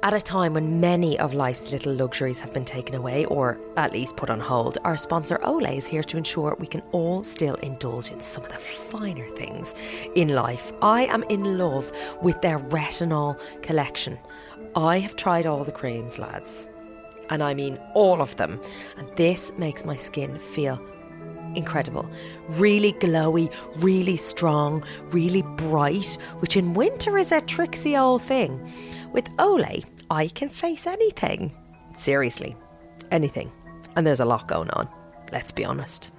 At a time when many of life's little luxuries have been taken away or at least put on hold, our sponsor Olay is here to ensure we can all still indulge in some of the finer things in life. I am in love with their retinol collection. I have tried all the creams, lads, and I mean all of them, and this makes my skin feel incredible. Really glowy, really strong, really bright, which in winter is a tricksy old thing. With Olay, I can face anything. Seriously, anything. And there's a lot going on, let's be honest.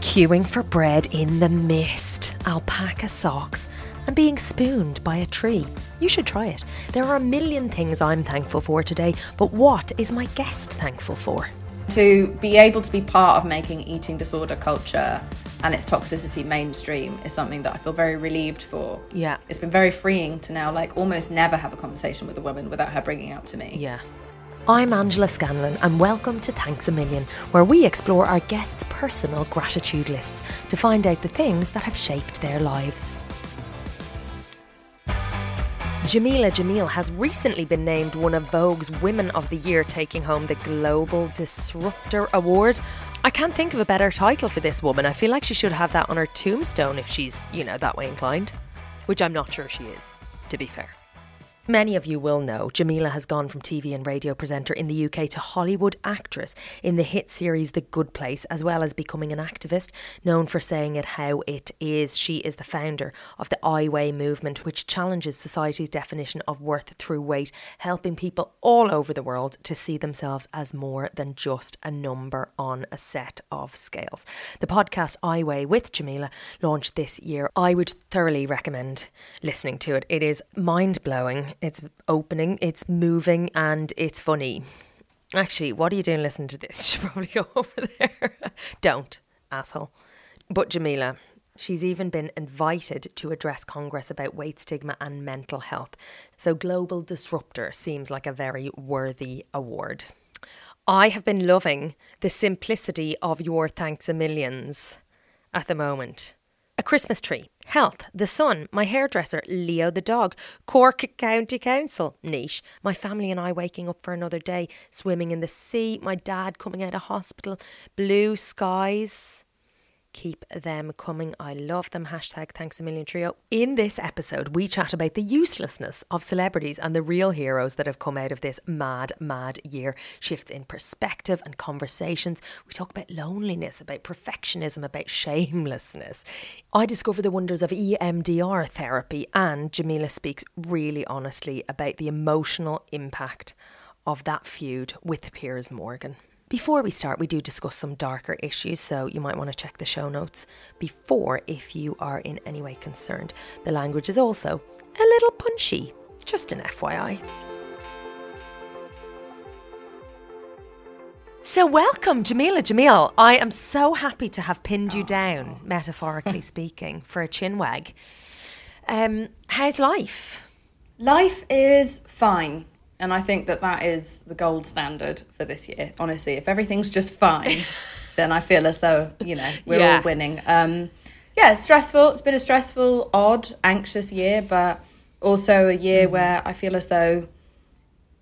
Queuing for bread in the mist, alpaca socks, and being spooned by a tree. You should try it. There are a million things I'm thankful for today, but what is my guest thankful for? To be able to be part of making eating disorder culture and its toxicity mainstream is something that I feel very relieved for. Yeah. It's been very freeing to now like almost never have a conversation with a woman without her bringing up to me. Yeah. I'm Angela Scanlon, and welcome to Thanks a Million, where we explore our guests' personal gratitude lists to find out the things that have shaped their lives. Jameela Jamil has recently been named one of Vogue's Women of the Year, taking home the Global Disruptor Award. I can't think of a better title for this woman. I feel like she should have that on her tombstone if she's, you know, that way inclined. Which I'm not sure she is, to be fair. Many of you will know Jameela has gone from TV and radio presenter in the UK to Hollywood actress in the hit series The Good Place, as well as becoming an activist known for saying it how it is. She is the founder of the I Weigh movement, which challenges society's definition of worth through weight, helping people all over the world to see themselves as more than just a number on a set of scales. The podcast I Weigh with Jameela launched this year. I would thoroughly recommend listening to it. It is mind blowing it's opening, it's moving, and it's funny. Actually, what are you doing listening to this? You should probably go over there. Don't, asshole. But Jameela, she's even been invited to address Congress about weight stigma and mental health. So, Global Disruptor seems like a very worthy award. I have been loving the simplicity of your thanks a millions at the moment. A Christmas tree, health, the sun, my hairdresser, Leo the dog, Cork County Council, niche, my family and I waking up for another day, swimming in the sea, my dad coming out of hospital, blue skies, Keep them coming. I love them. Hashtag thanks a million trio. In this episode, we chat about the uselessness of celebrities and the real heroes that have come out of this mad, mad year. Shifts in perspective and conversations. We talk about loneliness, about perfectionism, about shamelessness. I discover the wonders of EMDR therapy, and Jameela speaks really honestly about the emotional impact of that feud with Piers Morgan. Before we start, we do discuss some darker issues, so you might want to check the show notes before if you are in any way concerned. The language is also a little punchy, just an FYI. So, welcome, Jameela Jamil. I am so happy to have pinned you down, metaphorically speaking, for a chin wag. Um, how's life? Life is fine. And I think that that is the gold standard for this year. Honestly, if everything's just fine, then I feel as though, you know, we're Yeah. all winning. Um, yeah, it's stressful. It's been a stressful, odd, anxious year, but also a year where I feel as though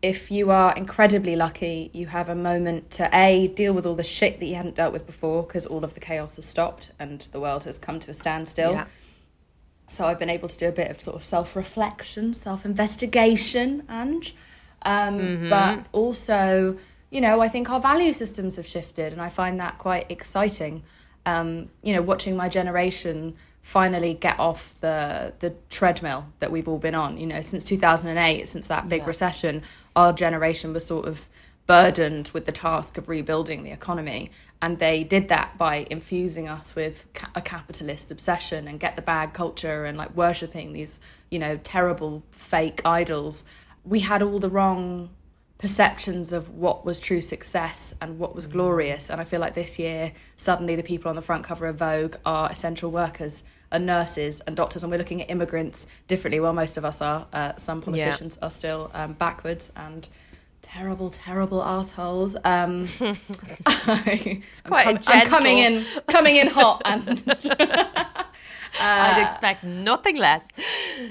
if you are incredibly lucky, you have a moment to A, deal with all the shit that you hadn't dealt with before because all of the chaos has stopped and the world has come to a standstill. Yeah. So I've been able to do a bit of sort of self reflection, self investigation, Ange. Um, But also, you know, I think our value systems have shifted, and I find that quite exciting. Um, you know, watching my generation finally get off the the treadmill that we've all been on. You know, since two thousand and eight, since that big recession, our generation was sort of burdened with the task of rebuilding the economy. And they did that by infusing us with ca- a capitalist obsession and get the bag culture and like worshipping these, you know, terrible fake idols. We had all the wrong perceptions of what was true success and what was glorious. And I feel like this year, suddenly the people on the front cover of Vogue are essential workers and nurses and doctors, and we're looking at immigrants differently. Well, most of us are. Uh, some politicians are still um, backwards and terrible, terrible assholes. Um, it's quite a I'm coming gentle- in, coming in hot, and I'd expect nothing less.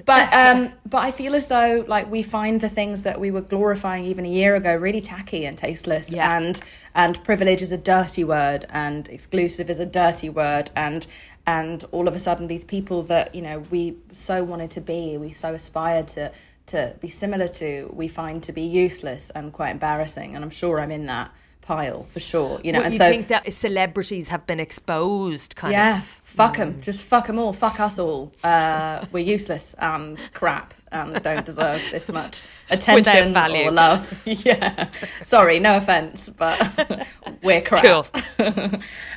but um, but I feel as though like we find the things that we were glorifying even a year ago really tacky and tasteless, Yeah. and and privilege is a dirty word, and exclusive is a dirty word, and and all of a sudden these people that you know we so wanted to be, we so aspired to to be similar to, we find to be useless and quite embarrassing, and I'm sure I'm in that pile for sure, you know, and you so think that celebrities have been exposed, kind yeah, of? fuck them. Just fuck them all. Fuck us all. Uh, we're useless and crap and don't deserve this much attention value. or love. yeah. Sorry, no offense, but we're crap. cool.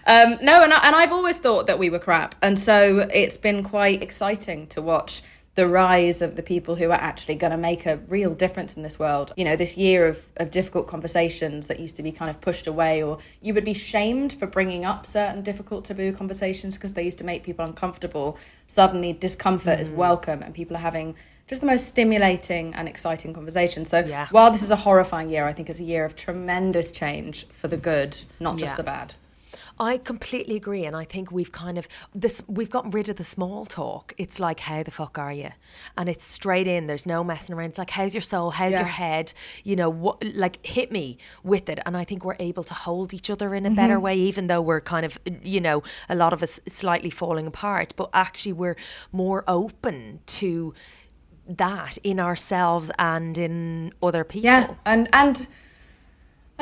um, no, and, I, and I've always thought that we were crap. And so it's been quite exciting to watch the rise of the people who are actually going to make a real difference in this world. You know, this year of, of difficult conversations that used to be kind of pushed away, or you would be shamed for bringing up certain difficult taboo conversations because they used to make people uncomfortable. Suddenly, discomfort is mm. welcome, and people are having just the most stimulating and exciting conversations. So, Yeah. while this is a horrifying year, I think it's a year of tremendous change for the good, not just Yeah. the bad. I completely agree, and I think we've kind of this. We've gotten rid of the small talk. It's like, "How the fuck are you?" And it's straight in. There's no messing around. It's like, "How's your soul? How's your head?" You know, what? Like, hit me with it. And I think we're able to hold each other in a better Mm-hmm. way, even though we're kind of, you know, a lot of us slightly falling apart. But actually, we're more open to that in ourselves and in other people. Yeah, and and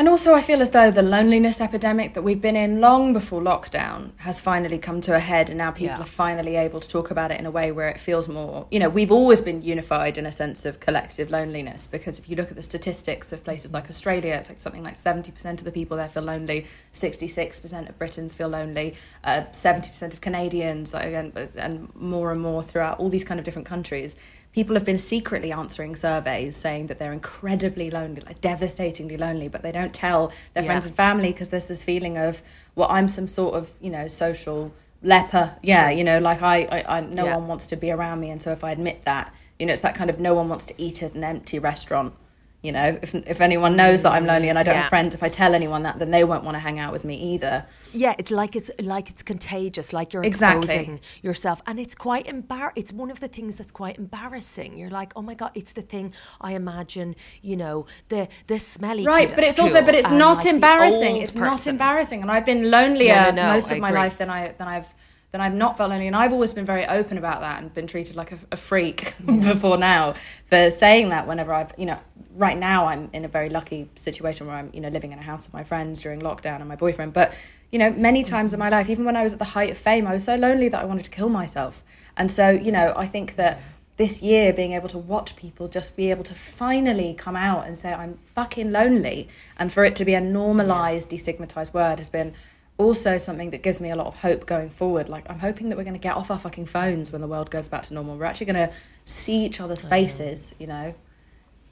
and also I feel as though the loneliness epidemic that we've been in long before lockdown has finally come to a head, and now people Yeah. are finally able to talk about it in a way where it feels more. You know, we've always been unified in a sense of collective loneliness because if you look at the statistics of places like Australia, it's like something like seventy percent of the people there feel lonely, sixty six percent of Britons feel lonely, uh, seventy percent of Canadians, like, and, and more and more throughout all these kind of different countries people have been secretly answering surveys saying that they're incredibly lonely, like devastatingly lonely, but they don't tell their friends and family because there's this feeling of, well, I'm some sort of, you know, social leper. Yeah, you know, like I, I, I no Yeah. one wants to be around me, and so if I admit that, you know, it's that kind of no one wants to eat at an empty restaurant. You know, if if anyone knows that I'm lonely and I don't Yeah. have friends, if I tell anyone that, then they won't want to hang out with me either. Yeah, it's like it's like it's contagious, like you're Exactly. exposing yourself, and it's quite embar. It's one of the things that's quite embarrassing. You're like, oh my god, it's the thing I imagine. You know, the the smelly right but it's also but it's not like, embarrassing it's not embarrassing and i've been lonelier No, no, no, most of my life than i than i've than i've not felt lonely and i've always been very open about that and been treated like a, a freak before now for saying that whenever i've you know right now i'm in a very lucky situation where i'm you know living in a house with my friends during lockdown and my boyfriend but you know many mm-hmm. times in my life even when i was at the height of fame i was so lonely that i wanted to kill myself. And so you know i think that this year being able to watch people just be able to finally come out and say i'm fucking lonely and for it to be a normalized destigmatized word has been also something that gives me a lot of hope going forward. Like i'm hoping that we're going to get off our fucking phones when the world goes back to normal. We're actually going to see each other's faces you know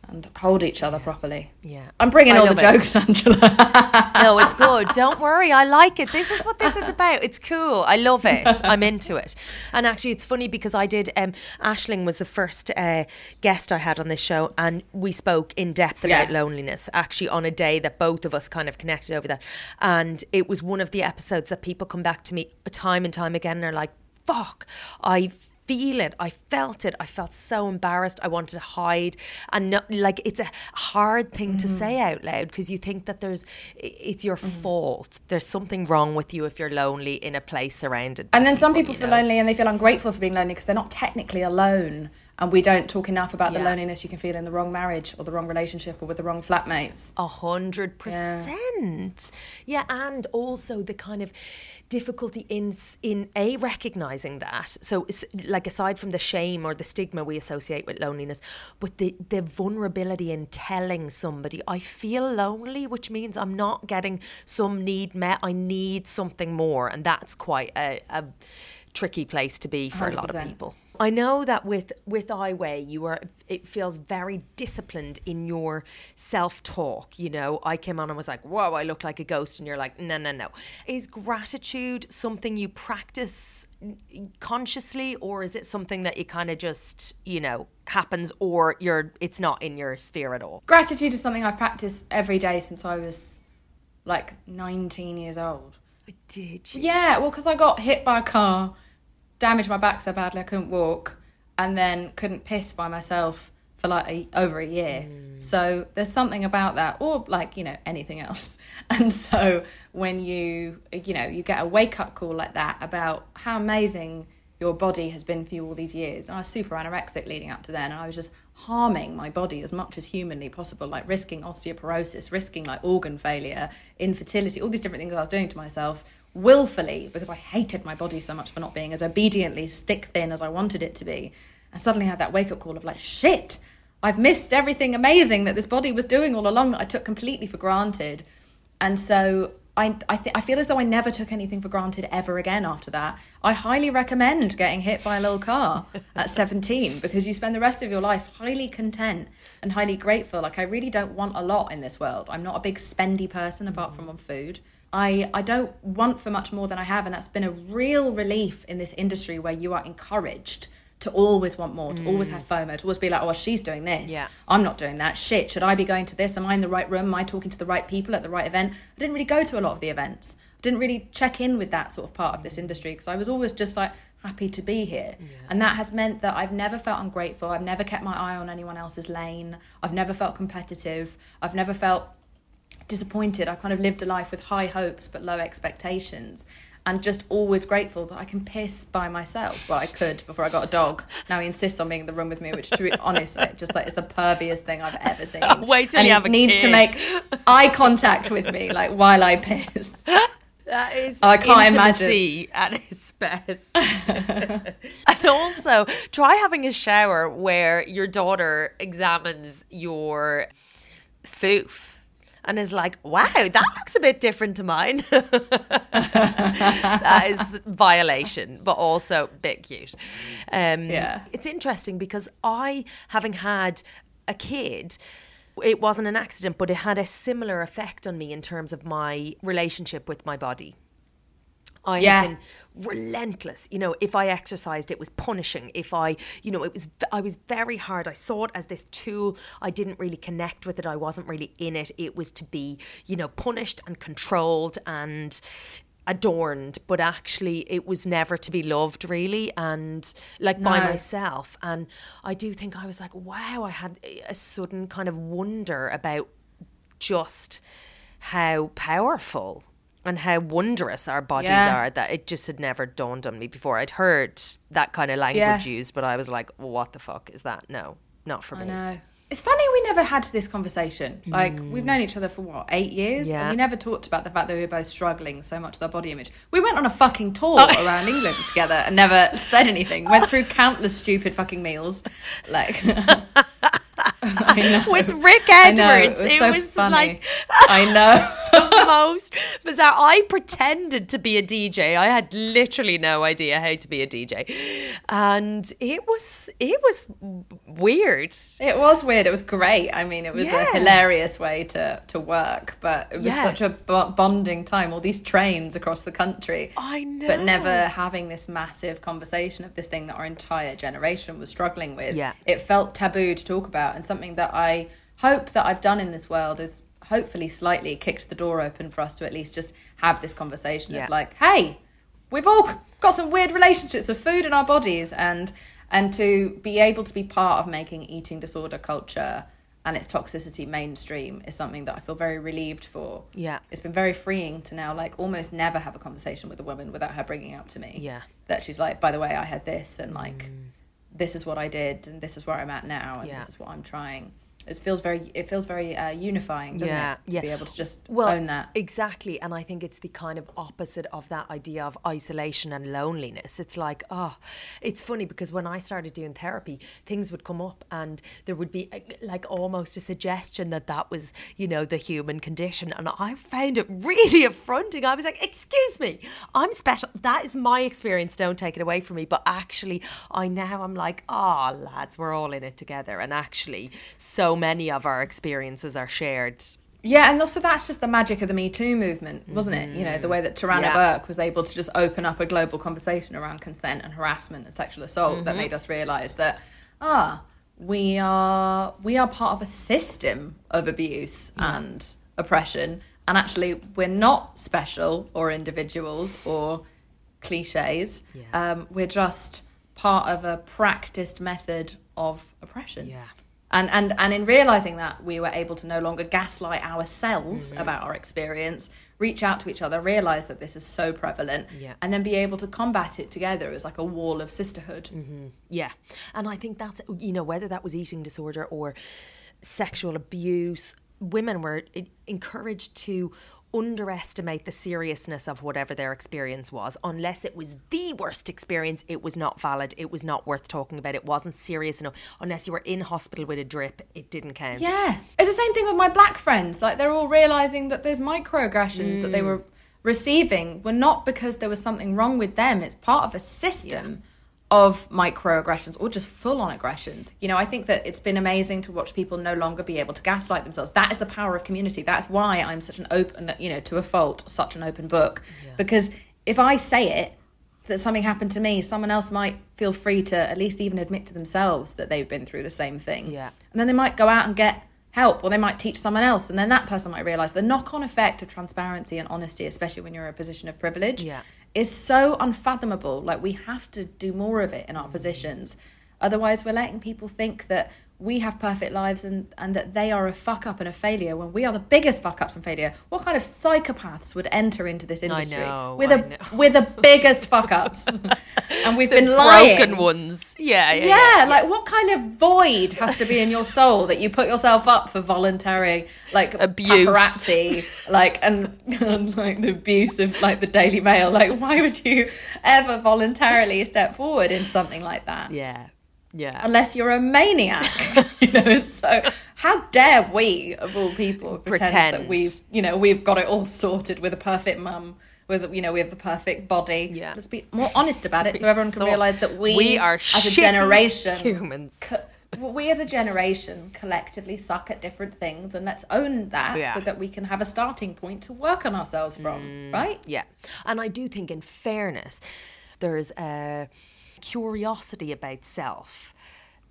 and hold each other properly Yeah. i'm bringing I all the it. jokes angela no, it's good. Don't worry. I like it. This is what this is about. It's cool. I love it. I'm into it. And actually, it's funny because I did. Um, Ashling was the first uh, guest I had on this show, and we spoke in depth about Yeah. loneliness. Actually, on a day that both of us kind of connected over that, and it was one of the episodes that people come back to me time and time again. and They're like, "Fuck, I." feel it. I felt it. I felt so embarrassed. I wanted to hide and no, like it's a hard thing to say mm-hmm. out loud because you think that there's it's your mm-hmm. fault. There's something wrong with you if you're lonely in a place surrounded by And then some people feel know? lonely and they feel ungrateful for being lonely because they're not technically alone. And we don't talk enough about the loneliness you can feel in the wrong marriage or the wrong relationship or with the wrong flatmates. A hundred percent. Yeah, and also the kind of difficulty in in a recognizing that. So, like aside from the shame or the stigma we associate with loneliness, but the the vulnerability in telling somebody I feel lonely, which means I'm not getting some need met. I need something more, and that's quite a. a tricky place to be for a lot of people I know that with with I Weigh, you are. It feels very disciplined in your self talk. You know, I came on and was like, "Whoa, I look like a ghost," and you're like, "No, no, no." Is gratitude something you practice consciously, or is it something that you kind of just, you know, happens, or you're it's not in your sphere at all? Gratitude is something I practice every day since I was like 19 years old. Oh, did you? Yeah, well, because I got hit by a car damaged my back so badly I couldn't walk, and then couldn't piss by myself for like a, over a year. Mm. So there's something about that, or like you know anything else. And so when you you know you get a wake up call like that about how amazing your body has been for you all these years, and I was super anorexic leading up to then, and I was just harming my body as much as humanly possible, like risking osteoporosis, risking like organ failure, infertility, all these different things I was doing to myself willfully because I hated my body so much for not being as obediently stick thin as I wanted it to be. And suddenly had that wake up call of like, shit, I've missed everything amazing that this body was doing all along that I took completely for granted. And so I, I, th- I feel as though I never took anything for granted ever again after that. I highly recommend getting hit by a little car at 17 because you spend the rest of your life highly content and highly grateful. Like, I really don't want a lot in this world. I'm not a big spendy person apart from mm-hmm. on food. I, I don't want for much more than I have. And that's been a real relief in this industry where you are encouraged to always want more, to mm. always have FOMO, to always be like, oh, she's doing this. Yeah. I'm not doing that. Shit, should I be going to this? Am I in the right room? Am I talking to the right people at the right event? I didn't really go to a lot of the events. I didn't really check in with that sort of part of this industry because I was always just like happy to be here. Yeah. And that has meant that I've never felt ungrateful. I've never kept my eye on anyone else's lane. I've never felt competitive. I've never felt disappointed. I kind of lived a life with high hopes but low expectations and just always grateful that I can piss by myself. Well, I could before I got a dog. Now he insists on being in the room with me, which, to be honest, like, just like is the perviest thing I've ever seen. Wait till and you have a needs kid. to make eye contact with me, like while I piss. That is I can't imagine. at its best. and also, try having a shower where your daughter examines your foof and is like, wow, that looks a bit different to mine. that is violation, but also a bit cute. Um, yeah. It's interesting because I, having had a kid, it wasn't an accident, but it had a similar effect on me in terms of my relationship with my body. I yeah. have been relentless. You know, if I exercised, it was punishing. If I, you know, it was, I was very hard. I saw it as this tool. I didn't really connect with it. I wasn't really in it. It was to be, you know, punished and controlled and adorned, but actually it was never to be loved really and like no. by myself. And I do think I was like, wow, I had a sudden kind of wonder about just how powerful and how wondrous our bodies yeah. are that it just had never dawned on me before. I'd heard that kind of language yeah. used, but I was like, what the fuck is that? No, not for I me. Know. It's funny we never had this conversation. Like mm. we've known each other for what eight years, yeah. and we never talked about the fact that we were both struggling so much with our body image. We went on a fucking tour oh. around England together and never said anything. Went through countless stupid fucking meals, like. with Rick Edwards. Know, it was, it so was like I know. the most bizarre. I pretended to be a DJ. I had literally no idea how to be a DJ, and it was it was weird. It was weird. It was great. I mean, it was yeah. a hilarious way to to work, but it was yeah. such a bonding time. All these trains across the country. I know, but never having this massive conversation of this thing that our entire generation was struggling with. Yeah, it felt taboo to talk about, and something that I hope that I've done in this world is hopefully slightly kicked the door open for us to at least just have this conversation yeah. of like, hey, we've all got some weird relationships with food in our bodies and and to be able to be part of making eating disorder culture and its toxicity mainstream is something that I feel very relieved for. Yeah. It's been very freeing to now like almost never have a conversation with a woman without her bringing up to me. Yeah. That she's like, by the way, I had this and like mm. This is what I did and this is where I'm at now and yeah. this is what I'm trying it feels very it feels very uh, unifying doesn't yeah, it to yeah. be able to just well, own that? exactly and i think it's the kind of opposite of that idea of isolation and loneliness. It's like oh it's funny because when i started doing therapy things would come up and there would be uh, like almost a suggestion that that was you know the human condition and i found it really affronting. I was like excuse me i'm special that is my experience don't take it away from me. But actually i now i'm like oh lads we're all in it together and actually so many of our experiences are shared yeah, and also that's just the magic of the Me Too movement, wasn't it? You know, the way that Tarana yeah. Burke was able to just open up a global conversation around consent and harassment and sexual assault mm-hmm. that made us realise that ah, we are we are part of a system of abuse and oppression, and actually we're not special or individuals or cliches. Yeah. Um, we're just part of a practiced method of oppression. Yeah. And, and and in realizing that we were able to no longer gaslight ourselves Mm-hmm. about our experience, reach out to each other, realize that this is so prevalent, Yeah. and then be able to combat it together as like a wall of sisterhood. Yeah. And I think that's, you know, whether that was eating disorder or sexual abuse, women were encouraged to underestimate the seriousness of whatever their experience was. Unless it was the worst experience, it was not valid. It was not worth talking about. It wasn't serious enough. Unless you were in hospital with a drip, it didn't count. Yeah. It's the same thing with my black friends. Like they're all realizing that those microaggressions that they mm. were receiving were not because there was something wrong with them. It's part of a system of microaggressions or just full on aggressions. You know, I think that it's been amazing to watch people no longer be able to gaslight themselves. That is the power of community. That's why I'm such an open, you know, to a fault, such an open book. Because if I say it, that something happened to me, someone else might feel free to at least even admit to themselves that they've been through the same thing. Yeah. And then they might go out and get help or they might teach someone else and then that person might realize the knock-on effect of transparency and honesty especially when you're in a position of privilege Yeah. Is so unfathomable. Like we have to do more of it in our mm. positions. Otherwise we're letting people think that we have perfect lives and, and that they are a fuck up and a failure when we are the biggest fuck ups and failure what kind of psychopaths would enter into this industry I know, we're the we're the biggest fuck ups and we've been The lying broken ones. Yeah, yeah, yeah, yeah. like what kind of void has to be in your soul that you put yourself up for voluntary like Abuse. paparazzi, like and, and like the abuse of like the Daily Mail? Like, why would you ever voluntarily step forward in something like that? Yeah. Yeah. Unless you're a maniac, you know. So how dare we, of all people, pretend, that we've, you know, we've got it all sorted with a perfect mum, with you know, we have the perfect body. Yeah. Let's be more honest about it, so everyone can So- realise that we, we are as a generation, humans. co- we as a generation collectively suck at different things, and let's own that Yeah. so that we can have a starting point to work on ourselves from. Mm, right? Yeah. And I do think, in fairness, there's a curiosity about self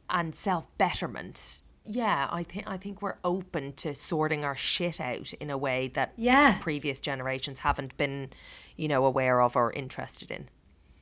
and self betterment. Yeah, I think I think we're open to sorting our shit out in a way that Yeah. previous generations haven't been, you know, aware of or interested in.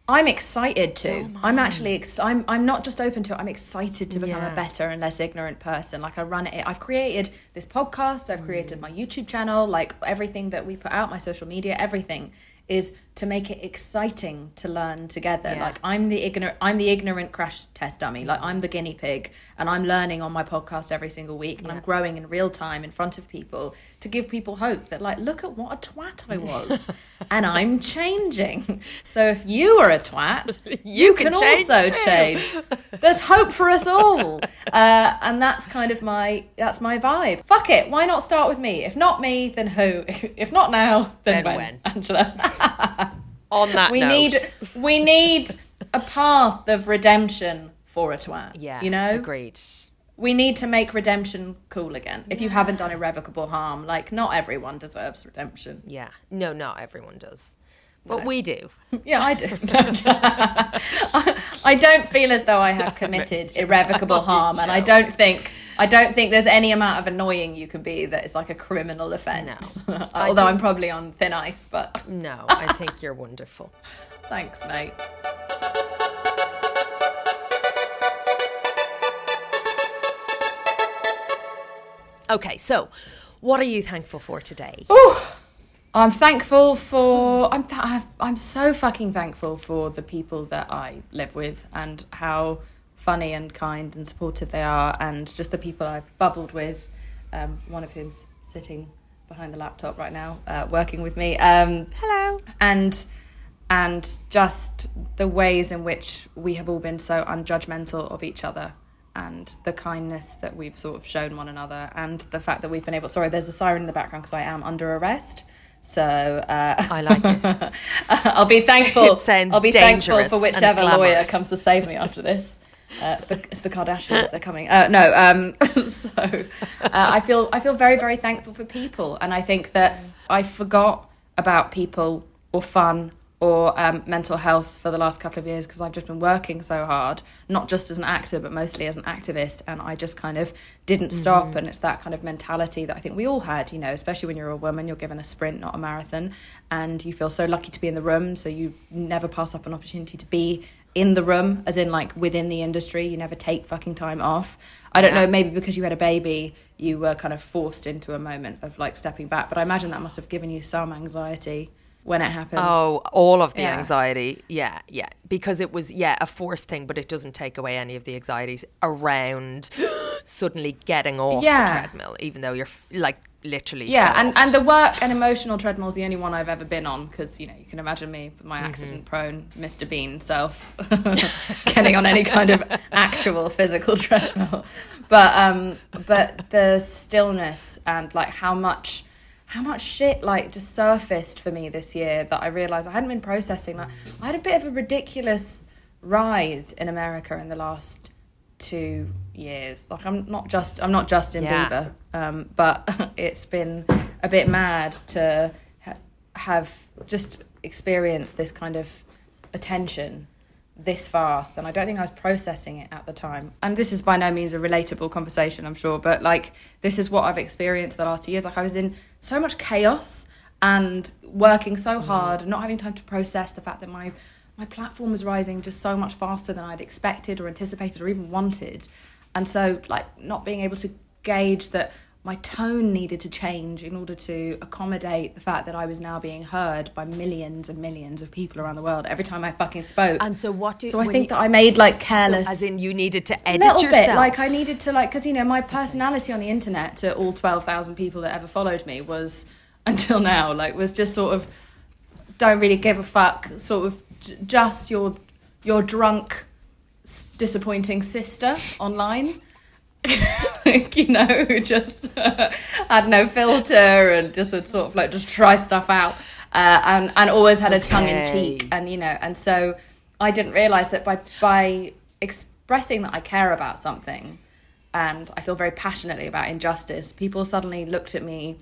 I'm excited to. I'm actually. Ex- I'm. I'm not just open to it. I'm excited to become Yeah. a better and less ignorant person. Like I run it. I've created this podcast. I've Mm. created my YouTube channel. Like everything that we put out, my social media, everything is to make it exciting to learn together. Yeah. Like I'm the ignorant. I'm the ignorant crash test dummy. Like I'm the guinea pig, and I'm learning on my podcast every single week, and I'm growing in real time in front of people to give people hope that like look at what a twat I was, and I'm changing. So if you are a twat, you, can can, change also too. change. There's hope for us all, uh, and that's kind of my that's my vibe. Fuck it, why not start with me? If not me, then who? If not now, then, Then when? when? Angela. On that we note, need we need a path of redemption for a twat. yeah, you know, agreed. we need to make redemption cool again. If you haven't done irrevocable harm, like not everyone deserves redemption. Yeah, no, not everyone does, but we do. Yeah, I do. I don't feel as though I have committed irrevocable harm, and I don't think I don't think there's any amount of annoying you can be that is like a criminal offence. No. Although I'm probably on thin ice, but No, I think you're wonderful. thanks, mate. Okay, so what are you thankful for today? Oh, I'm thankful for I'm th- I'm so fucking thankful for the people that I live with and how funny and kind and supportive they are and just the people I've bubbled with. Um, one of whom's sitting behind the laptop right now, uh, working with me. Um, Hello. and and just the ways in which we have all been so unjudgmental of each other and the kindness that we've sort of shown one another and the fact that we've been able sorry there's a siren in the background because i am under arrest so uh, I like it. i'll be thankful It sounds i'll be thankful for whichever lawyer comes to save me after this uh, it's, the, it's the Kardashians. They're coming. Uh, no. Um, so uh, I feel I feel very very thankful for people, and I think that I forgot about people or fun or um, mental health for the last couple of years because I've just been working so hard, not just as an actor, but mostly as an activist. And I just kind of didn't stop. Mm-hmm. And it's that kind of mentality that I think we all had, you know, especially when you're a woman, you're given a sprint, not a marathon. And you feel so lucky to be in the room. So you never pass up an opportunity to be in the room, as in like within the industry. You never take fucking time off. I don't yeah. know, maybe because you had a baby, you were kind of forced into a moment of like stepping back. But I imagine that must have given you some anxiety when it happened. Oh, all of the yeah. anxiety. Yeah, yeah. Because it was, yeah, a forced thing, but it doesn't take away any of the anxieties around suddenly getting off yeah. the treadmill, even though you're like literally. Yeah, and, and the work and emotional treadmill is the only one I've ever been on because, you know, you can imagine me, my mm-hmm. accident prone Mr. Bean self, getting on any kind of actual physical treadmill. But, um, but the stillness and like how much how much shit like just surfaced for me this year that I realized I hadn't been processing. Like I had a bit of a ridiculous rise in America in the last two years. Like I'm not just I'm not Justin yeah. Bieber, um, but it's been a bit mad to ha- have just experienced this kind of attention this fast and I don't think I was processing it at the time. And this is by no means a relatable conversation, I'm sure, but like this is what I've experienced the last two years. Like I was in so much chaos and working so hard and not having time to process the fact that my my platform was rising just so much faster than I'd expected or anticipated or even wanted. And so like not being able to gauge that my tone needed to change in order to accommodate the fact that I was now being heard by millions and millions of people around the world every time I fucking spoke. And so what do So I think you, that I made like careless so as in you needed to edit little yourself. bit like I needed to like cuz you know my personality on the internet to all 12,000 people that ever followed me was until now like was just sort of don't really give a fuck sort of j- just your your drunk disappointing sister online you know, just uh, had no filter and just would sort of like just try stuff out. Uh, and and always had a tongue in cheek, and you know, and so I didn't realize that by by expressing that I care about something, and I feel very passionately about injustice, people suddenly looked at me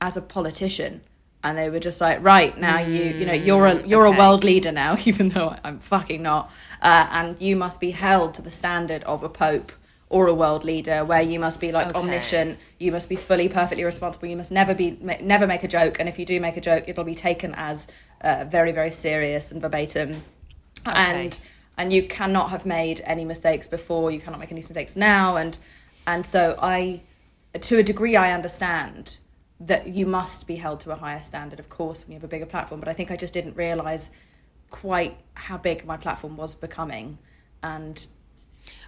as a politician, and they were just like, right now mm, you you know you're a you're okay. a world leader now, even though I'm fucking not, uh, and you must be held to the standard of a pope or a world leader where you must be like okay. omniscient you must be fully perfectly responsible you must never be never make a joke and if you do make a joke it'll be taken as uh, very very serious and verbatim okay. and and you cannot have made any mistakes before you cannot make any mistakes now and and so i to a degree i understand that you must be held to a higher standard of course when you have a bigger platform but i think i just didn't realize quite how big my platform was becoming and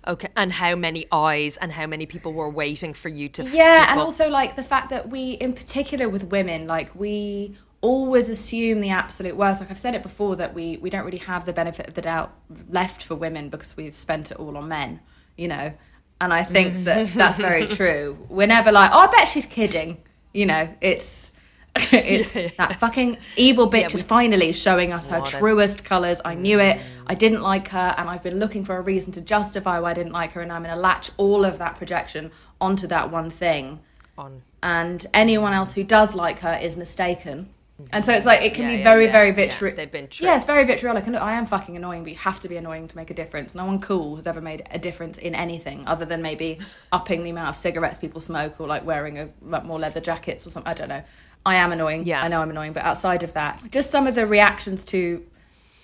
Okay, and how many eyes and how many people were waiting for you to? Yeah, and up. also like the fact that we, in particular with women, like we always assume the absolute worst. Like I've said it before that we we don't really have the benefit of the doubt left for women because we've spent it all on men, you know. And I think that mm. that's very true. We're never like, oh, I bet she's kidding. You know, it's it's yeah. that fucking evil bitch yeah, is finally showing us her truest colours. I knew it. I didn't like her, and I've been looking for a reason to justify why I didn't like her, and I'm going to latch all of that projection onto that one thing. On. And anyone else who does like her is mistaken. And so it's like it can yeah, be very, yeah, very vitriolic. they've been tricked. Yeah, it's very vitriolic. And look, I am fucking annoying, but you have to be annoying to make a difference. No one cool has ever made a difference in anything other than maybe upping the amount of cigarettes people smoke or like wearing a like, more leather jackets or something. I don't know. I am annoying. Yeah. I know I'm annoying, but outside of that, just some of the reactions to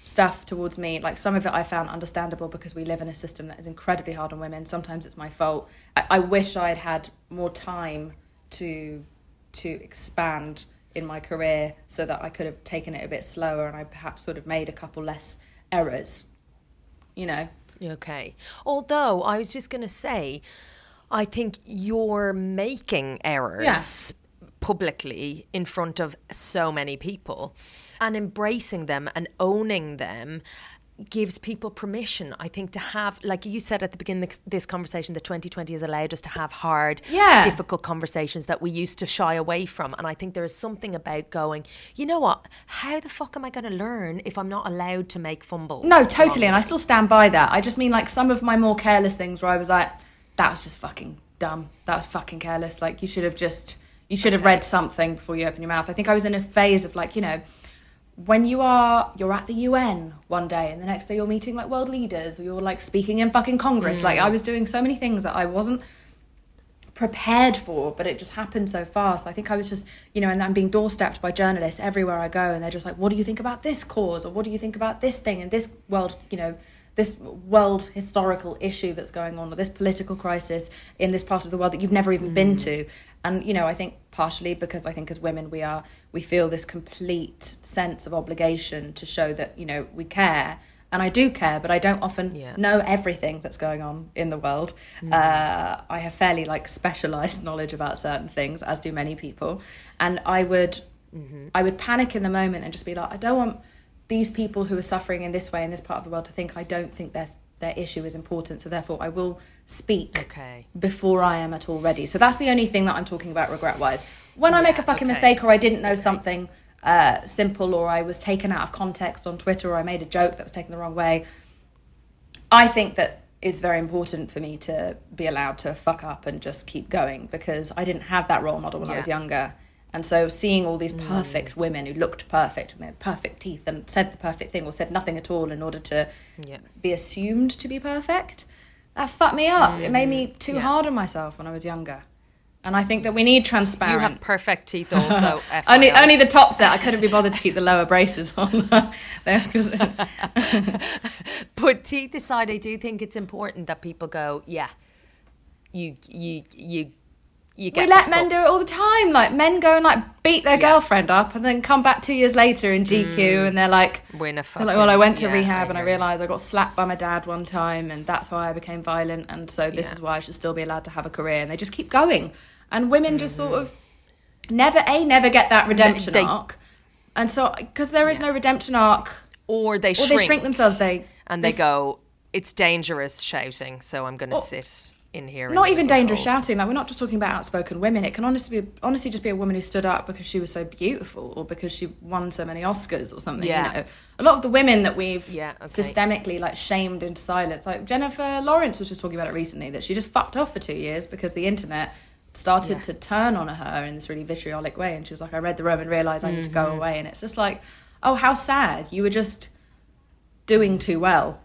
stuff towards me, like some of it I found understandable because we live in a system that is incredibly hard on women. Sometimes it's my fault. I, I wish i had had more time to to expand in my career so that I could have taken it a bit slower and I perhaps would have made a couple less errors. You know. Okay. Although I was just going to say I think you're making errors yeah publicly in front of so many people and embracing them and owning them gives people permission i think to have like you said at the beginning of this conversation that 2020 has allowed us to have hard yeah. difficult conversations that we used to shy away from. And i think there is something about going you know what? How the fuck am i going to learn if i'm not allowed to make fumbles? No totally and i still stand by that. I just mean like some of my more careless things where i was like that was just fucking dumb. That was fucking careless. Like you should have just you should have read something before you open your mouth. I think I was in a phase of like, you know, when you are you're at the UN one day and the next day you're meeting like world leaders or you're like speaking in fucking Congress. Mm. Like I was doing so many things that I wasn't prepared for, but it just happened so fast. I think I was just, you know, and I'm being doorstepped by journalists everywhere I go, and they're just like, "What do you think about this cause?" or "What do you think about this thing?" and this world, you know, this world historical issue that's going on, or this political crisis in this part of the world that you've never even been mm. to. And you know, I think partially because I think as women we are we feel this complete sense of obligation to show that you know we care and I do care, but I don't often Yeah. know everything that's going on in the world. Uh, I have fairly like specialized knowledge about certain things, as do many people, and I would, I would panic in the moment and just be like, I don't want these people who are suffering in this way in this part of the world to think I don't think their their issue is important. So therefore, I will speak Okay. before I am at all ready. So that's the only thing that I'm talking about regret wise. When I make a fucking okay. mistake or I didn't know something uh, simple or I was taken out of context on Twitter or I made a joke that was taken the wrong way, I think that is very important for me to be allowed to fuck up and just keep going because I didn't have that role model when I was younger. And so seeing all these mm. perfect women who looked perfect and they had perfect teeth and said the perfect thing or said nothing at all in order to Yeah. be assumed to be perfect, that fucked me up. It made me mm. too yeah. hard on myself when I was younger. And I think that we need transparent. You have perfect teeth also. only only the top set. I couldn't be bothered to keep the lower braces on. But teeth aside, I do think it's important that people go, yeah, you you you you get we let men do it all the time. Like men go and like beat their girlfriend up, and then come back two years later in GQ, and they're like, Win a they're like, well, I went to yeah, rehab and I realised I got slapped by my dad one time, and that's why I became violent, and so this Yeah. is why I should still be allowed to have a career. And they just keep going, and women just sort Mm. of never a never get that redemption they- arc, and so because there is no redemption arc, or they or shrink, they shrink themselves. They and they go, it's dangerous shouting, so I'm going to sit in here. not even dangerous shouting. Like we're not just talking about outspoken women. It can honestly be honestly just be a woman who stood up because she was so beautiful or because she won so many Oscars or something. Yeah. You know, a lot of the women that we've Yeah, okay. systemically like shamed into silence. Like Jennifer Lawrence was just talking about it recently that she just fucked off for two years because the internet started to turn on her in this really vitriolic way, and she was like, "I read the room and realized I need to Mm-hmm. go away." And it's just like, oh, how sad. You were just doing too well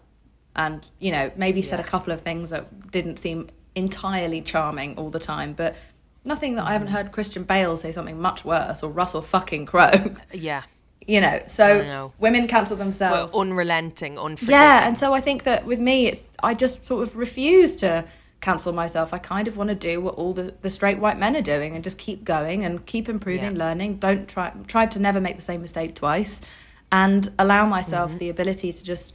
and you know maybe said a couple of things that didn't seem entirely charming all the time but nothing that i haven't heard christian bale say something much worse or russell fucking crowe Yeah, you know so know. women cancel themselves unrelenting, unforgiving. yeah and so i think that with me it's i just sort of refuse to cancel myself i kind of want to do what all the, the straight white men are doing and just keep going and keep improving Yeah. learning don't try try to never make the same mistake twice and allow myself Mm-hmm. the ability to just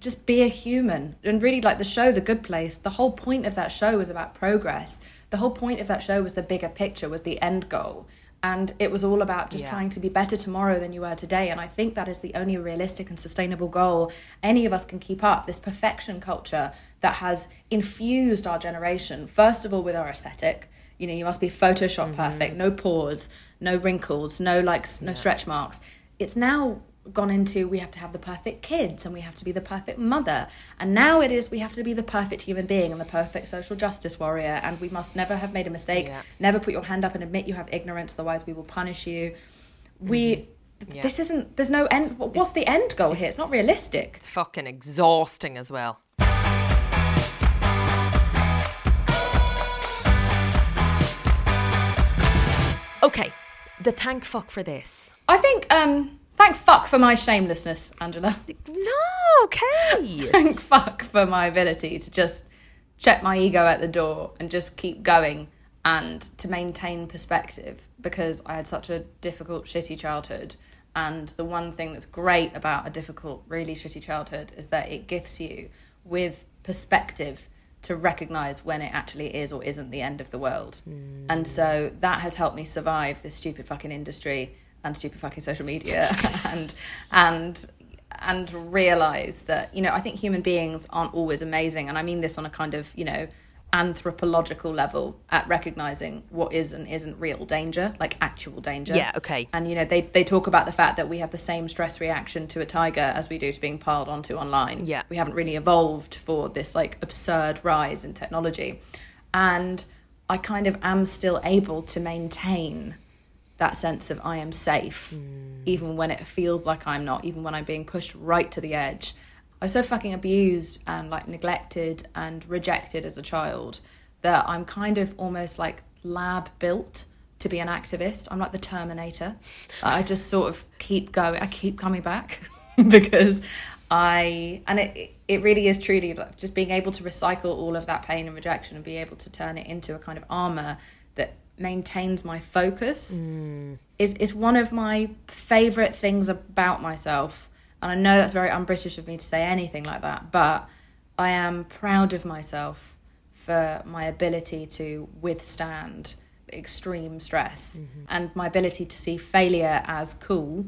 just be a human and really like the show the good place the whole point of that show was about progress. The whole point of that show was the bigger picture was the end goal. And it was all about just Yeah. trying to be better tomorrow than you were today. And i think that is the only realistic and sustainable goal any of us can keep up this perfection culture that has infused our generation first of all with our aesthetic. You know you must be photoshop mm-hmm. perfect no pores no wrinkles no like no stretch marks. It's now gone into we have to have the perfect kids and we have to be the perfect mother and now it is we have to be the perfect human being and the perfect social justice warrior and we must never have made a mistake Yeah. never put your hand up and admit you have ignorance otherwise we will punish you we Yeah. this isn't there's no end what- what's the end goal here it's not realistic It's fucking exhausting as well. Okay, the thank fuck for this. i think um thank fuck for my shamelessness angela No, okay. thank fuck for my ability to just check my ego at the door and just keep going and to maintain perspective because I had such a difficult, shitty childhood. And the one thing that's great about a difficult, really shitty childhood is that it gifts you with perspective to recognize when it actually is or isn't the end of the world. Hmm. And so that has helped me survive this stupid fucking industry and stupid fucking social media and and and realize that you know I think human beings aren't always amazing and I mean this on a kind of you know anthropological level at recognizing what is and isn't real danger like actual danger Yeah, okay. and you know they they talk about the fact that we have the same stress reaction to a tiger as we do to being piled onto online Yeah. we haven't really evolved for this like absurd rise in technology and I kind of am still able to maintain that sense of I am safe, mm. even when it feels like I'm not, even when I'm being pushed right to the edge. I was so fucking abused and like neglected and rejected as a child that I'm kind of almost like lab built to be an activist. I'm like the Terminator. I just sort of keep going. I keep coming back because I and it it really is truly like just being able to recycle all of that pain and rejection and be able to turn it into a kind of armor maintains my focus Mm. is is one of my favorite things about myself. And I know that's very un-British of me to say anything like that, but I am proud of myself for my ability to withstand extreme stress Mm-hmm. and my ability to see failure as cool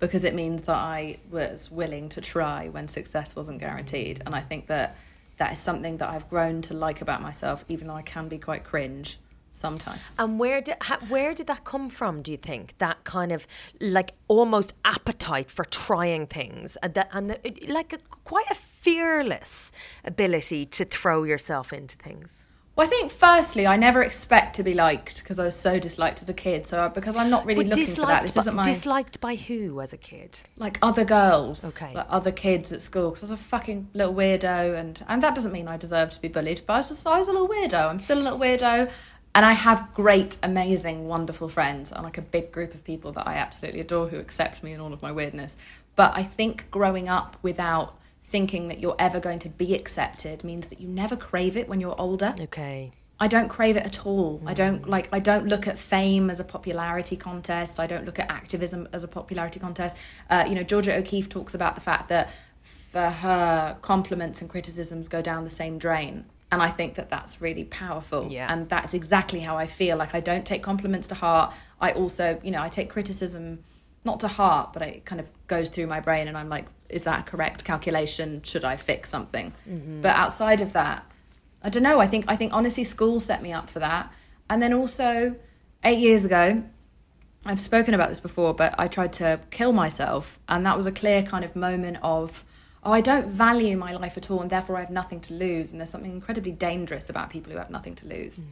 because it means that I was willing to try when success wasn't guaranteed. And I think that that is something that I've grown to like about myself, even though I can be quite cringe sometimes. And where did ha, where did that come from? Do you think that kind of like almost appetite for trying things and that and the, like a, quite a fearless ability to throw yourself into things? Well, I think firstly, I never expect to be liked because I was so disliked as a kid. So because I'm not really But looking for that, this by, isn't my disliked by who as a kid? like other girls, Okay. like other kids at school. Because I was a fucking little weirdo, and and that doesn't mean I deserve to be bullied, but I was just I was a little weirdo. I'm still a little weirdo, and I have great, amazing, wonderful friends, and like a big group of people that I absolutely adore who accept me and all of my weirdness. But I think growing up without thinking that you're ever going to be accepted means that you never crave it when you're older. Okay. I don't crave it at all. I don't like I don't look at fame as a popularity contest. I don't look at activism as a popularity contest. Uh, you know, Georgia O'Keeffe talks about the fact that for her compliments and criticisms go down the same drain. And I think that that's really powerful. Yeah. And that's exactly how I feel. Like I don't take compliments to heart. I also, you know, I take criticism not to heart, but it kind of goes through my brain and I'm like, is that a correct calculation? Should I fix something? Mm-hmm. But outside of that, I don't know. I think I think honestly, school set me up for that. And then also, eight years ago, I've spoken about this before, but I tried to kill myself, and that was a clear kind of moment of, oh, I don't value my life at all, and therefore I have nothing to lose. And there's something incredibly dangerous about people who have nothing to lose.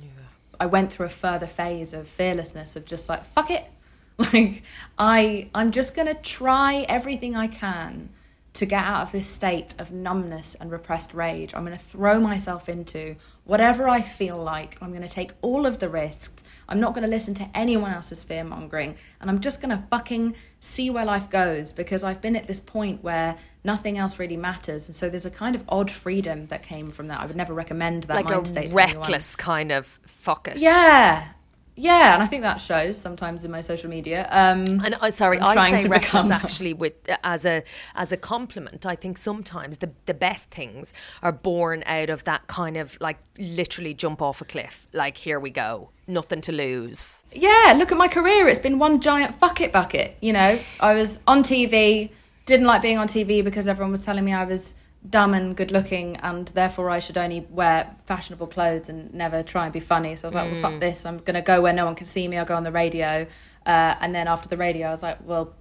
I went through a further phase of fearlessness of just like fuck it, like I I'm just gonna try everything I can to get out of this state of numbness and repressed rage. I'm going to throw myself into whatever I feel like. I'm going to take all of the risks. I'm not going to listen to anyone else's fear mongering. And I'm just going to fucking see where life goes because I've been at this point where nothing else really matters. And so there's a kind of odd freedom that came from that. I would never recommend that Like mind a state to anyone. reckless kind of fuck it. Yeah. Yeah, and I think that shows sometimes in my social media. Um, And uh, sorry, I'm I say to reckless become- actually with as a as a compliment. I think sometimes the the best things are born out of that kind of like literally jump off a cliff. Like here we go, nothing to lose. yeah, look at my career. It's been one giant fuck it bucket. You know, I was on TV, didn't like being on TV because everyone was telling me I was dumb and good looking and therefore I should only wear fashionable clothes and never try and be funny. So I was like, well, fuck this. I'm going to go where no one can see me. I'll go on the radio. Uh, and then after the radio, I was like, well,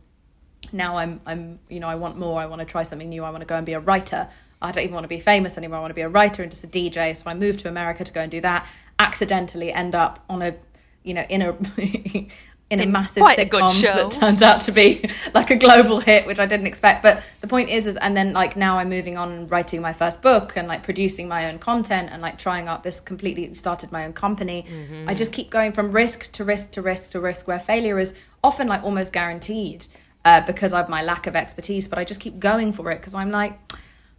now I'm, I'm, you know, I want more. I want to try something new. I want to go and be a writer. I don't even want to be famous anymore. I want to be a writer and just a DJ. So I moved to America to go and do that. Accidentally end up on a, you know, in a in a massive quite a sitcom show. that turns out to be like a global hit, which I didn't expect. But the point is, is and then like now I'm moving on and writing my first book and like producing my own content and like trying out this completely started my own company. Mm-hmm. I just keep going from risk to risk to risk to risk, where failure is often like almost guaranteed uh, because of my lack of expertise. But I just keep going for it because I'm like,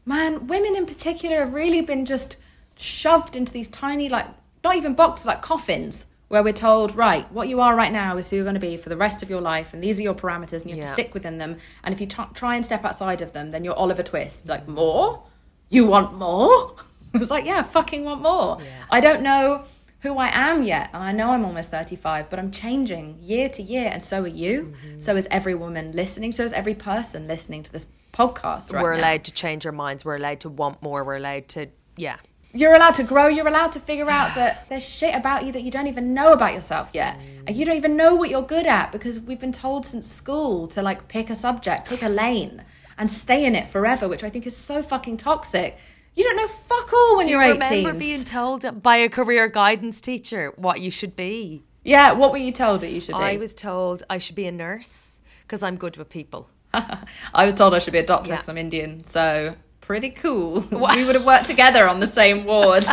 man, women in particular have really been just shoved into these tiny like not even boxes like coffins where we're told right what you are right now is who you're going to be for the rest of your life and these are your parameters and you have Yeah. to stick within them and if you t- try and step outside of them then you're oliver twist like more you want more it's like yeah I fucking want more i don't know who i am yet and i know i'm almost 35 but i'm changing year to year and so are you mm-hmm. so is every woman listening so is every person listening to this podcast right we're now. allowed to change our minds. We're allowed to want more. We're allowed to yeah. You're allowed to grow. You're allowed to figure out that there's shit about you that you don't even know about yourself yet. And you don't even know what you're good at because we've been told since school to like pick a subject, pick a lane, and stay in it forever, which I think is so fucking toxic. You don't know fuck all when Do you're you 18. remember being told by a career guidance teacher what you should be? Yeah, what were you told that you should be? I was told I should be a nurse because I'm good with people. I was told I should be a doctor Yeah. because I'm Indian, so pretty cool. we would have worked together on the same ward.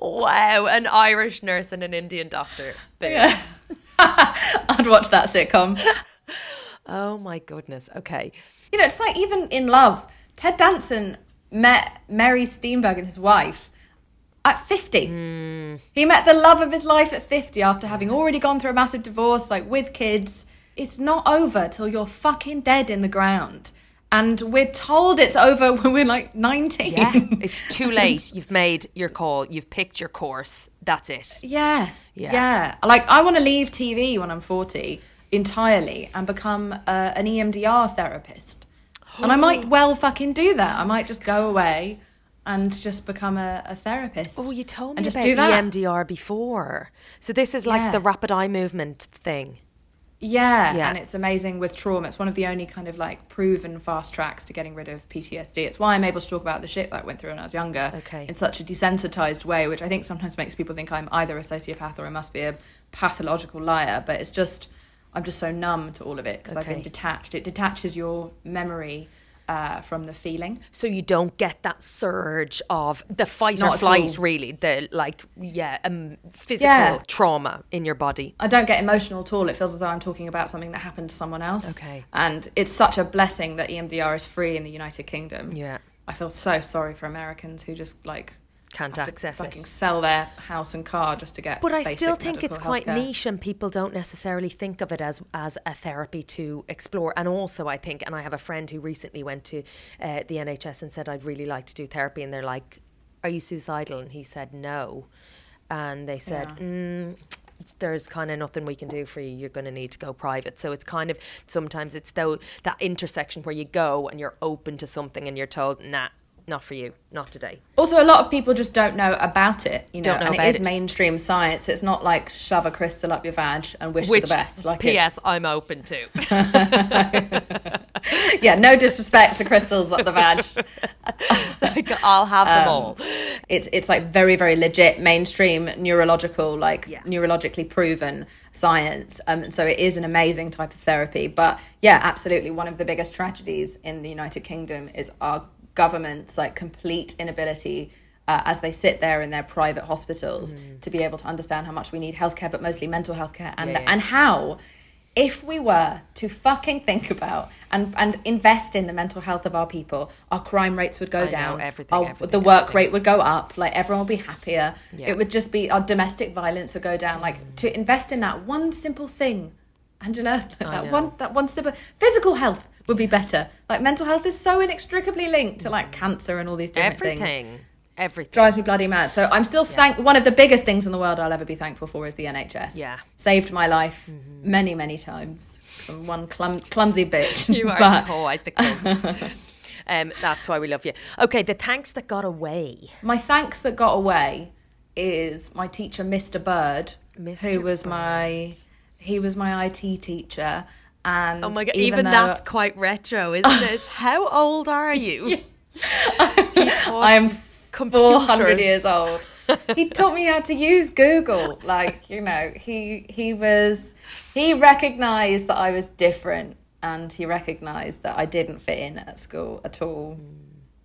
Wow, an Irish nurse and an Indian doctor. Boom. Yeah. I'd watch that sitcom. Oh my goodness. Okay. You know, it's like even in love, Ted Danson met Mary Steenburgen and his wife at 50. Hmm. He met the love of his life at 50 after having already gone through a massive divorce, like with kids. It's not over till you're fucking dead in the ground. And we're told it's over when we're like 19. Yeah, it's too late. You've made your call. You've picked your course. That's it. Yeah. Yeah. Yeah. Like, I want to leave TV when I'm 40 entirely and become uh, an EMDR therapist. And I might well fucking do that. I might just go away and just become a, a therapist. Oh, you told me and just about do that. EMDR before. So this is like Yeah. the rapid eye movement thing. Yeah, Yeah. and it's amazing with trauma. It's one of the only kind of like proven fast tracks to getting rid of PTSD. It's why I'm able to talk about the shit that I went through when I was younger Okay. in such a desensitized way, which I think sometimes makes people think I'm either a sociopath or I must be a pathological liar. But it's just, I'm just so numb to all of it because I've been detached. It detaches your memory uh, from the feeling. So you don't get that surge of the fight Not or flight, really. The like, yeah, um, physical Yeah. trauma in your body. I don't get emotional at all. It feels as though I'm talking about something that happened to someone else. Okay. And it's such a blessing that EMDR is free in the United Kingdom. Yeah. I feel so sorry for Americans who just like Can't access it. sell their house and car just to get. But I still think it's quite healthcare. niche, and people don't necessarily think of it as as a therapy to explore. And also, I think, and I have a friend who recently went to uh, the NHS and said, "I'd really like to do therapy," and they're like, "Are you suicidal?" And he said, "No," and they said, Yeah. mm, there's kind of nothing we can do for you. You're going to need to go private. So it's kind of sometimes it's though that intersection where you go and you're open to something and you're told, nah, not for you, not today. Also, a lot of people just don't know about it. You know, Don't know and it is it. mainstream science. It's not like shove a crystal up your vag and wish Which, for the best. Like P.S. it's- I'm open to. yeah, no disrespect to crystals up the vag. Like, I'll have them Um, all. it's it's like very very legit mainstream neurological like Yeah. neurologically proven science um so it is an amazing type of therapy but yeah absolutely one of the biggest tragedies in the united kingdom is our government's like complete inability uh, as they sit there in their private hospitals to be able to understand how much we need healthcare but mostly mental health care and Yeah, yeah. and how if we were to fucking think about and, and invest in the mental health of our people, our crime rates would go I know, down. everything, our- everything, the work everything. rate would go up. Like everyone would be happier. Yeah. It would just be our domestic violence would go down. Like to invest in that one simple thing, Angela. Like that know. one that one simple physical health would be better. Like mental health is so inextricably linked to like cancer and all these different things Everything. Everything. drives me bloody mad. So I'm still thank one of the biggest things in the world I'll ever be thankful for is the NHS. Yeah. Mm-hmm. saved my life many many times. I'm one clum- clumsy bitch. You are but quite the clump. um, that's why we love you. Okay, the thanks that got away. my thanks that got away is my teacher, Mr. Bird, Mr. who was my he was my IT teacher. And Oh my god, even, though that's quite retro, isn't it? How old are you? I am 400 years old. he taught me how to use Google. Like, you know, he he was he recognized that I was different and he recognized that I didn't fit in at school at all.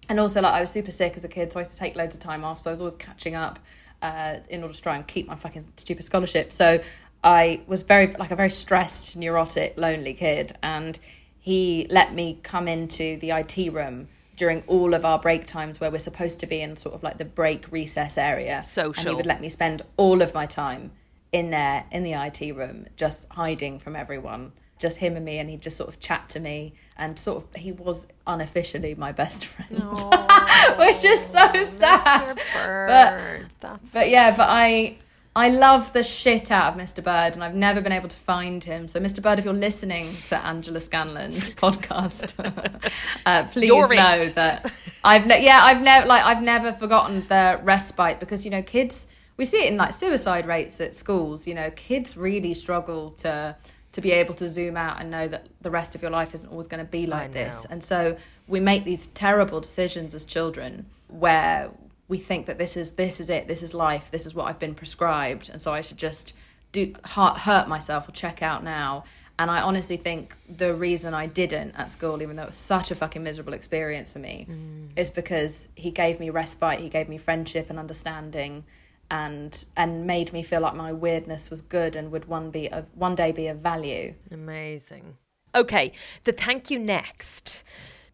And also like I was super sick as a kid, so I used to take loads of time off. So I was always catching up uh, in order to try and keep my fucking stupid scholarship. So I was very like a very stressed, neurotic, lonely kid and he let me come into the IT room during all of our break times where we're supposed to be in sort of like the break recess area. And he would let me spend all of my time in there in the IT room, just hiding from everyone, just him and me, and he'd just sort of chat to me and sort of he was unofficially my best friend. Which is so sad. Bird. that's But yeah, but I I love the shit out of Mr. Bird, and I've never been able to find him. So, Mr. Bird, if you're listening to Angela Scanlon's podcast, uh, please You're know it. that I've ne- yeah I've never like I've never forgotten the respite because you know kids we see it in like suicide rates at schools. You know, kids really struggle to to be able to zoom out and know that the rest of your life isn't always going to be like this. And so we make these terrible decisions as children where we think that this is this is it, this is life, this is what I've been prescribed, and so I should just do hurt, hurt myself or check out now. And I honestly think the reason I didn't at school, even though it was such a fucking miserable experience for me, mm. is because he gave me respite, he gave me friendship and understanding, and and made me feel like my weirdness was good and would one be a, one day be of value. Amazing. Okay, the thank you next.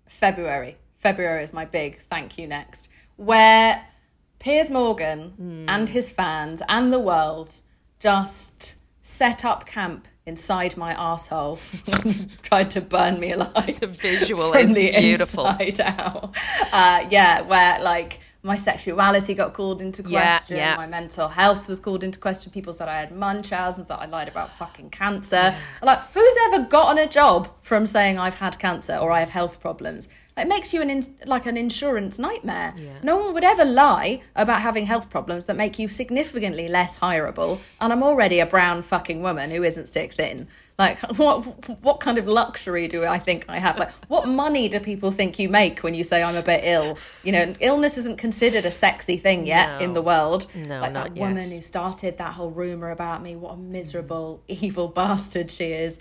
February. February is my big thank you next, where Piers Morgan mm. and his fans and the world just set up camp inside my asshole tried to burn me alive. The visual is the beautiful. Inside out. Uh, yeah, where like my sexuality got called into question, yeah, yeah. my mental health was called into question. People said I had Munchausen's, that I lied about fucking cancer. Yeah. Like, who's ever gotten a job from saying I've had cancer or I have health problems? It makes you an in, like an insurance nightmare. No one would ever lie about having health problems that make you significantly less hireable. And I'm already a brown fucking woman who isn't stick thin. Like, what what kind of luxury do I think I have? Like, what money do people think you make when you say I'm a bit ill? You know, illness isn't considered a sexy thing yet no. in the world. No, like that woman who started that whole rumor about me. What a miserable, evil bastard she is.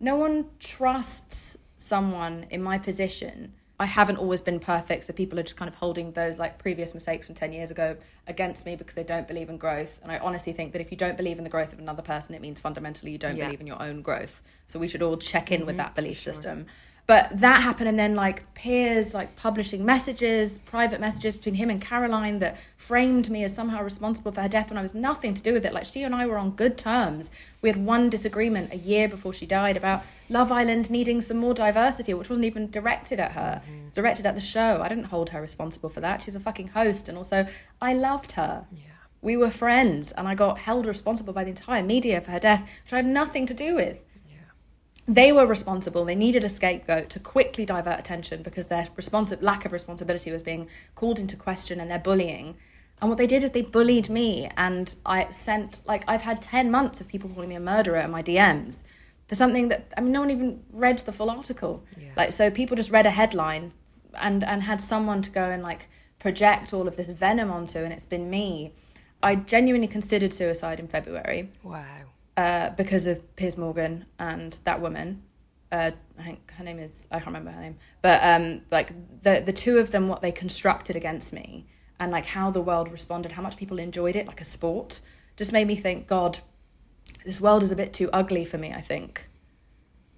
No one trusts someone in my position I haven't always been perfect, so people are just kind of holding those like previous mistakes from 10 years ago against me because they don't believe in growth. And I honestly think that if you don't believe in the growth of another person, it means fundamentally you don't yeah. believe in your own growth. So we should all check in mm-hmm, with that belief sure. system but that happened and then like Piers like publishing messages private messages between him and caroline that framed me as somehow responsible for her death when i was nothing to do with it. Like she and i were on good terms. We had one disagreement a year before she died about love island needing some more diversity which wasn't even directed at her. Mm-hmm. it was directed at the show. I didn't hold her responsible for that. She's a fucking host and also i loved her. Yeah. we were friends and i got held responsible by the entire media for her death which i had nothing to do with they were responsible. They needed a scapegoat to quickly divert attention because their responsi- lack of responsibility was being called into question and their bullying. And what they did is they bullied me. And I sent, like, I've had 10 months of people calling me a murderer in my DMs for something that, I mean, no one even read the full article. Yeah. Like, so people just read a headline and, and had someone to go and, like, project all of this venom onto. And it's been me. I genuinely considered suicide in February. Wow uh, because of Piers Morgan and that woman. Uh, I think her name is I can't remember her name, but um, like the the two of them, what they constructed against me, and like how the world responded, how much people enjoyed it, like a sport, just made me think, God, this world is a bit too ugly for me. I think,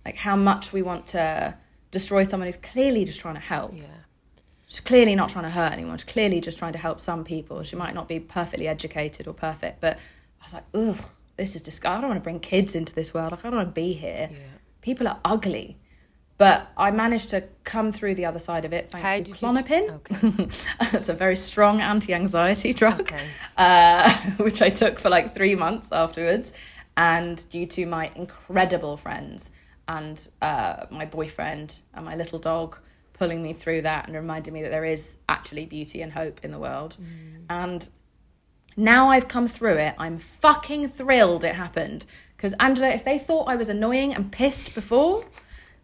like how much we want to destroy someone who's clearly just trying to help. Yeah. She's clearly not trying to hurt anyone. She's clearly just trying to help some people. She might not be perfectly educated or perfect, but I was like, ugh this is disgusting. I don't want to bring kids into this world. Like, I don't want to be here. Yeah. People are ugly. But I managed to come through the other side of it thanks How to Klonopin. Okay. it's a very strong anti-anxiety drug, okay. uh, which I took for like three months afterwards. And due to my incredible friends and uh, my boyfriend and my little dog pulling me through that and reminding me that there is actually beauty and hope in the world. Mm. And now I've come through it, I'm fucking thrilled it happened. Because, Angela, if they thought I was annoying and pissed before,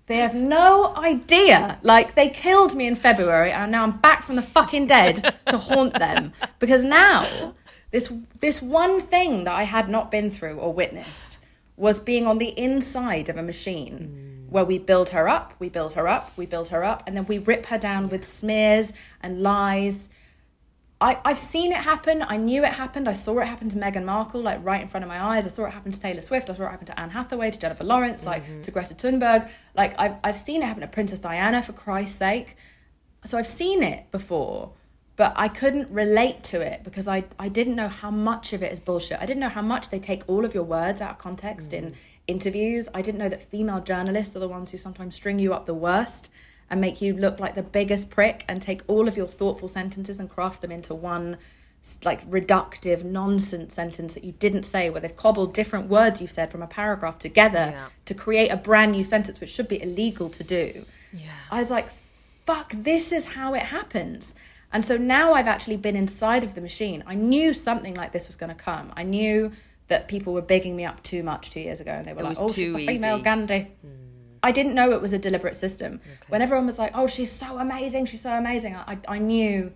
they have no idea. Like, they killed me in February, and now I'm back from the fucking dead to haunt them. Because now, this, this one thing that I had not been through or witnessed was being on the inside of a machine mm. where we build her up, we build her up, we build her up, and then we rip her down with smears and lies I, I've seen it happen. I knew it happened. I saw it happen to Meghan Markle, like right in front of my eyes. I saw it happen to Taylor Swift. I saw it happen to Anne Hathaway, to Jennifer Lawrence, like mm-hmm. to Greta Thunberg. Like I've, I've seen it happen to Princess Diana, for Christ's sake. So I've seen it before, but I couldn't relate to it because I, I didn't know how much of it is bullshit. I didn't know how much they take all of your words out of context mm-hmm. in interviews. I didn't know that female journalists are the ones who sometimes string you up the worst and make you look like the biggest prick and take all of your thoughtful sentences and craft them into one like reductive nonsense sentence that you didn't say where they've cobbled different words you've said from a paragraph together yeah. to create a brand new sentence which should be illegal to do yeah. i was like fuck this is how it happens and so now i've actually been inside of the machine i knew something like this was going to come i knew that people were bigging me up too much two years ago and they were it like oh she's the female gandhi mm. I didn't know it was a deliberate system. Okay. When everyone was like, "Oh, she's so amazing, she's so amazing," I I knew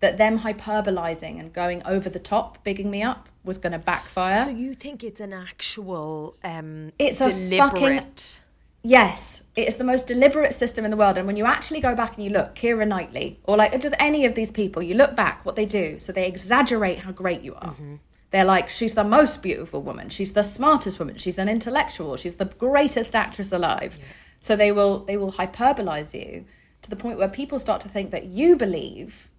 that them hyperbolizing and going over the top, bigging me up, was going to backfire. So you think it's an actual um It's a deliberate Yes, it is the most deliberate system in the world. And when you actually go back and you look, Keira Knightley, or like just any of these people, you look back what they do. So they exaggerate how great you are. They're like, she's the most beautiful woman. She's the smartest woman. She's an intellectual. She's the greatest actress alive. So they will they will hyperbolize you to the point where people start to think that you believe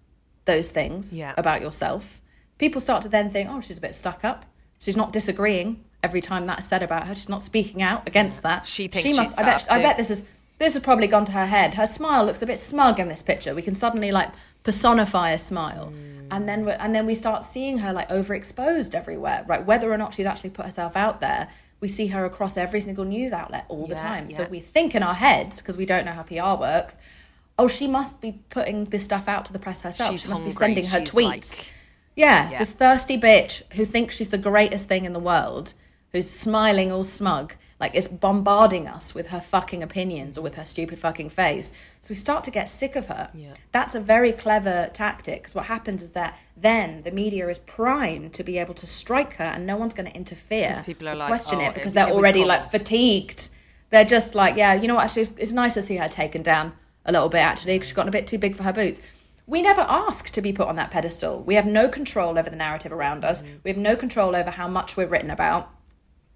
those things Yeah. about yourself. People start to then think, oh, she's a bit stuck up. She's not disagreeing every time that's said about her. She's not speaking out against that. She thinks she she's must. I bet. I bet this is this has probably gone to her head. Her smile looks a bit smug in this picture. We can suddenly like personify a smile, and then we and then we start seeing her like overexposed everywhere. Right, whether or not she's actually put herself out there, we see her across every single news outlet all the Yeah, time. So we think in our heads because we don't know how PR works. Oh, she must be putting this stuff out to the press herself. She's she must be sending her She's tweets. like- Yeah, Yeah. this thirsty bitch who thinks she's the greatest thing in the world, who's smiling all smug, like is bombarding us with her fucking opinions or with her stupid fucking face. So we start to get sick of her. Yeah. That's a very clever tactic because what happens is that then the media is primed to be able to strike her and no one's going to interfere. people are like, question "Oh, it because it- they're it already cool." like fatigued. They're just like, yeah, you know what? Actually, it's, it's nice to see her taken down a little bit. actually because she's gotten a bit too big for her boots. We never ask to be put on that pedestal. We have no control over the narrative around us. Mm. We have no control over how much we're written about.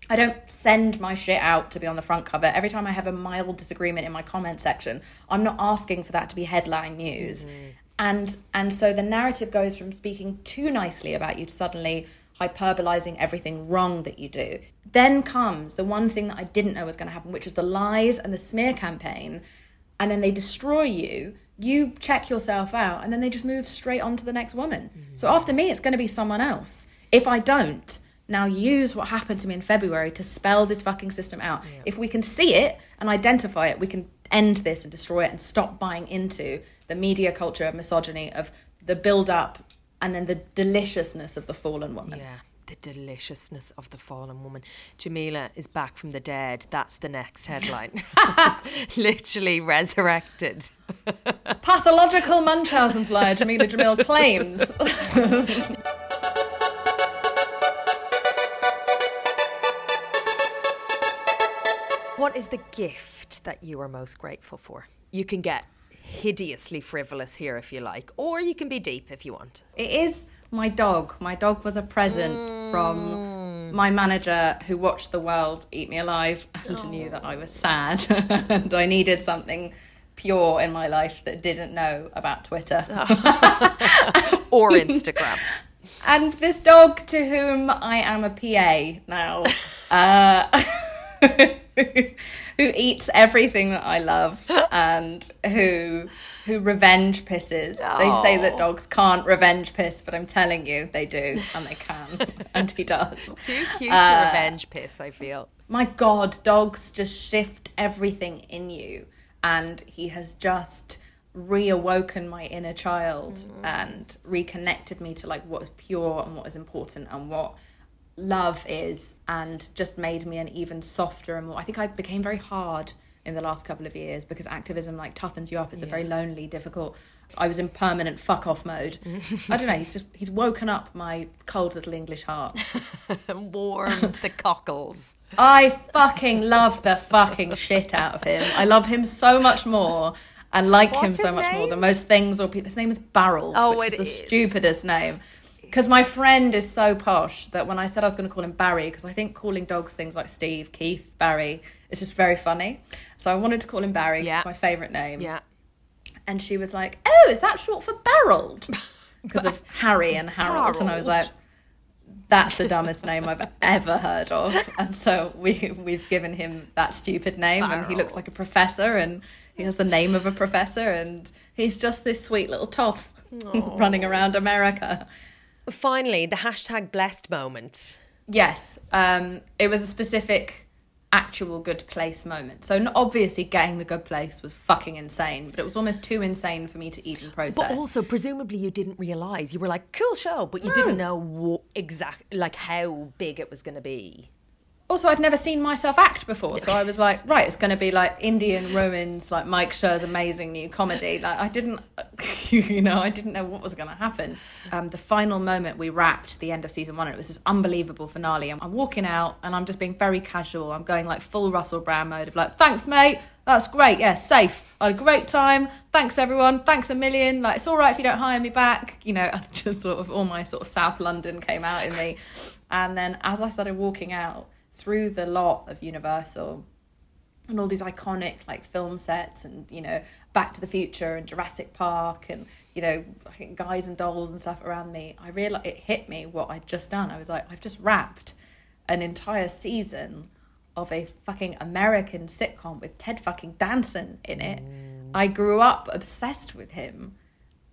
I don't send my shit out to be on the front cover. Every time I have a mild disagreement in my comment section, I'm not asking for that to be headline news. Mm-hmm. And and so the narrative goes from speaking too nicely about you to suddenly hyperbolizing everything wrong that you do. Then comes the one thing that I didn't know was going to happen, which is the lies and the smear campaign. And then they destroy you. You check yourself out, and then they just move straight on to the next woman. Mm-hmm. So after me, it's going to be someone else. If I don't, now use what happened to me in February to spell this fucking system out. If we can see it and identify it, we can end this and destroy it and stop buying into the media culture of misogyny, of the build up and then the deliciousness of the fallen woman. Yeah, the deliciousness of the fallen woman. Jameela is back from the dead. That's the next headline. Literally resurrected. Pathological Munchausen's liar, Jameela Jamil claims. What is the gift that you are most grateful for? You can get hideously frivolous here if you like, or you can be deep if you want. It is my dog. My dog was a present from my manager who watched the world eat me alive and knew that I was sad and I needed something pure in my life that didn't know about Twitter. Or Instagram. And this dog to whom I am a PA now, uh, who eats everything that I love and who who revenge pisses. They say that dogs can't revenge piss, but I'm telling you, they do, and they can, and he does. Too cute Uh, to revenge piss, I feel. My God, dogs just shift everything in you, and he has just reawoken my inner child and reconnected me to like what is pure and what is important and what love is and just made me an even softer and more I think I became very hard in the last couple of years because activism like toughens you up it's a very lonely difficult I was in permanent fuck off mode I don't know he's just he's woken up my cold little English heart And warmed the cockles. I fucking love the fucking shit out of him. I love him so much more and like him so much more than most things or people. His name is Barrel, Oh, which is the is. stupidest name. Because my friend is so posh that when I said I was going to call him Barry, because I think calling dogs things like Steve, Keith, Barry is just very funny. So I wanted to call him Barry 'cause Yeah. it's my favourite name. Yeah. And she was like, "Oh, is that short for Barreled?" Because of Harry and Harold. And I was like, "That's the dumbest name I've ever heard of." And so we we've given him that stupid name, and he looks like a professor, and he has the name of a professor, and he's just this sweet little toff running around America. Finally, the hashtag blessed moment. Yes, um, it was a specific actual good place moment. So obviously getting the good place was fucking insane, but it was almost too insane for me to even process. But also, presumably, you didn't realize you were like, "Cool show," but you didn't know what exact like how big it was going to be. Also I'd never seen myself act before, so I was like, right, it's going to be like Indian Romans, like Mike Schur's amazing new comedy. Like I didn't, you know, I didn't know what was going to happen. Um, the final moment we wrapped the end of season one, and it was this unbelievable finale. I'm, I'm walking out, and I'm just being very casual. I'm going like full Russell Brand mode of like, thanks, mate. That's great. Yeah, safe. I had a great time. Thanks, everyone. Thanks a million. Like, it's all right if you don't hire me back. You know, and just sort of all my sort of South London came out in me. And then as I started walking out through the lot of Universal and all these iconic like film sets and you know Back to the Future and Jurassic Park and you know I think Guys and Dolls and stuff around me, I realized it hit me what I'd just done. I was like, I've just wrapped an entire season of a fucking American sitcom with Ted fucking Danson in it. Mm. I grew up obsessed with him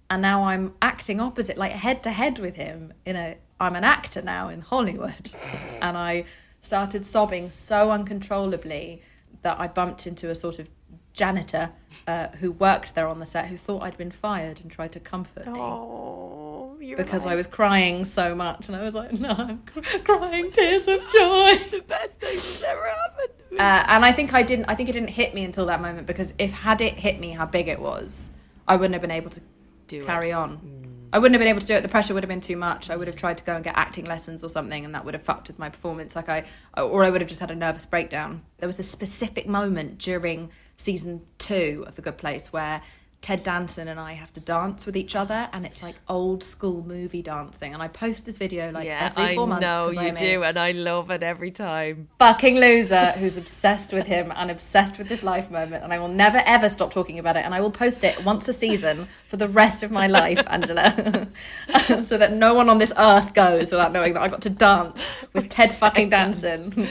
and now I'm acting opposite, like head to head with him in a I'm an actor now in Hollywood. and I started sobbing so uncontrollably that I bumped into a sort of janitor uh, who worked there on the set who thought I'd been fired and tried to comfort me. Oh, because I was crying so much, and I was like, "No, I'm cr- crying tears of joy." it's the best thing that's ever happened. Uh, and I think I didn't. I think it didn't hit me until that moment because if had it hit me how big it was, I wouldn't have been able to Do carry it. on. Mm. I wouldn't have been able to do it. The pressure would have been too much. I would have tried to go and get acting lessons or something, and that would have fucked with my performance. Like I, or I would have just had a nervous breakdown. There was a specific moment during season two of The Good Place where Ted Danson and I have to dance with each other, and it's like old school movie dancing. And I post this video like yeah, every four I months. know you do, and I love it every time. Fucking loser who's obsessed with him and obsessed with this life moment, and I will never ever stop talking about it. And I will post it once a season for the rest of my life, Angela, so that no one on this earth goes without knowing that I got to dance with Ted fucking Danson.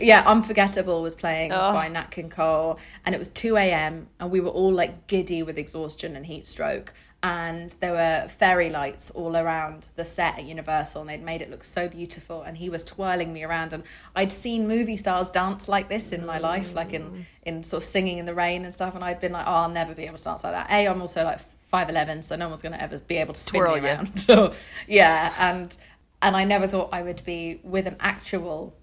yeah, Unforgettable was playing oh. by Nat King Cole, and it was two a.m. and we were all like giddy with exhaustion and heat stroke. And there were fairy lights all around the set at Universal, and they'd made it look so beautiful. And he was twirling me around, and I'd seen movie stars dance like this in my life, like in mm. in sort of singing in the rain and stuff. And I'd been like, oh, I'll never be able to dance like that. A, I'm also like five eleven, so no one's gonna ever be able to spin Twirl me around. yeah, and and I never thought I would be with an actual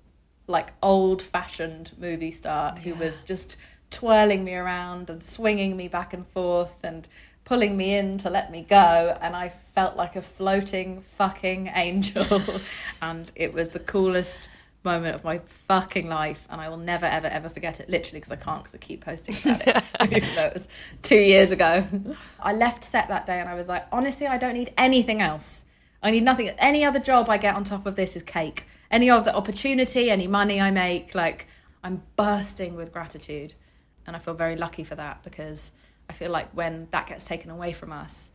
like old fashioned movie star who was just twirling me around and swinging me back and forth and pulling me in to let me go and I felt like a floating fucking angel. And it was the coolest moment of my fucking life and I will never ever ever forget it. Literally because I can't because I keep posting about it even though it was two years ago. I left set that day and I was like honestly I don't need anything else. I need nothing. Any other job I get on top of this is cake. Any of the opportunity any money I make like I'm bursting with gratitude and I feel very lucky for that because I feel like when that gets taken away from us,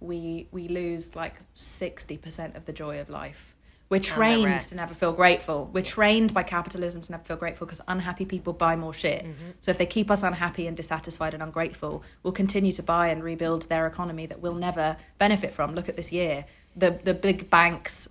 we we lose like sixty percent of the joy of life. We're trained to never feel grateful. We're trained by capitalism to never feel grateful because unhappy people buy more shit. Mm-hmm. So if they keep us unhappy and dissatisfied and ungrateful, we'll continue to buy and rebuild their economy that we'll never benefit from. Look at this year. The the big banks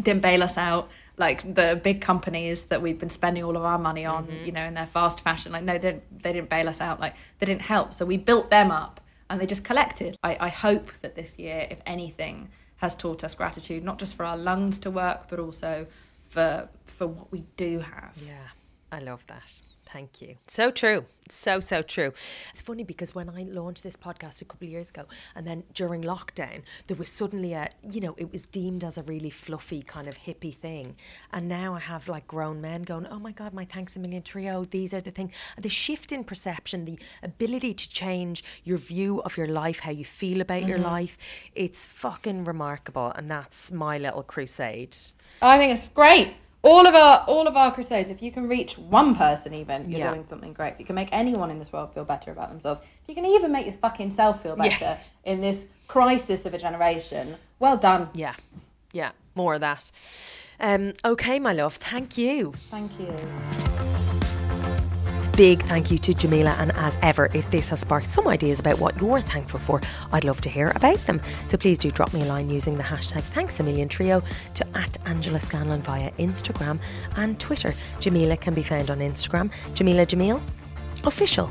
didn't bail us out like the big companies that we've been spending all of our money on, mm-hmm. you know, in their fast fashion. Like, no, they didn't, they didn't bail us out. Like, they didn't help. So we built them up and they just collected. I, I hope that this year, if anything, has taught us gratitude, not just for our lungs to work, but also for for what we do have. Yeah, I love that. Thank you. So true. So, so true. It's funny because when I launched this podcast a couple of years ago, and then during lockdown, there was suddenly a, you know, it was deemed as a really fluffy kind of hippie thing. And now I have like grown men going, oh my God, my thanks a million trio, these are the things. The shift in perception, the ability to change your view of your life, how you feel about mm-hmm. your life, it's fucking remarkable. And that's my little crusade. I think it's great all of our all of our crusades if you can reach one person even you're yeah. doing something great. If you can make anyone in this world feel better about themselves if you can even make your fucking self feel better yeah. in this crisis of a generation well done. Yeah. Yeah more of that. Um, okay my love thank you. Thank you big thank you to Jameela. And as ever, if this has sparked some ideas about what you're thankful for, I'd love to hear about them. So please do drop me a line using the hashtag thanks trio to at Angela Scanlon via Instagram and Twitter. Jameela can be found on Instagram, Jameela Jamil official.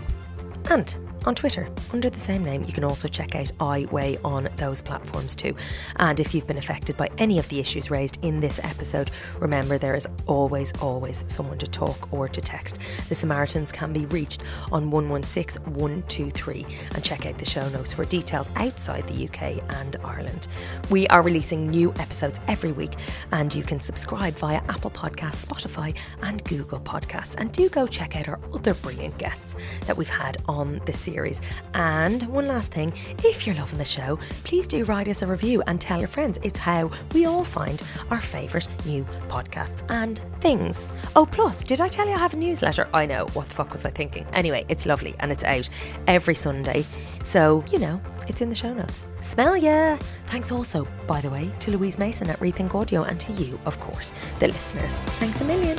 And on Twitter under the same name. You can also check out I Weigh on those platforms too. And if you've been affected by any of the issues raised in this episode, remember there is always, always someone to talk or to text. The Samaritans can be reached on 116 123 and check out the show notes for details outside the UK and Ireland. We are releasing new episodes every week and you can subscribe via Apple Podcasts, Spotify, and Google Podcasts. And do go check out our other brilliant guests that we've had on this series. And one last thing if you're loving the show, please do write us a review and tell your friends. It's how we all find our favourite new podcasts and things. Oh, plus, did I tell you I have a newsletter? I know, what the fuck was I thinking? Anyway, it's lovely and it's out every Sunday. So, you know, it's in the show notes. Smell ya! Thanks also, by the way, to Louise Mason at Rethink Audio and to you, of course, the listeners. Thanks a million.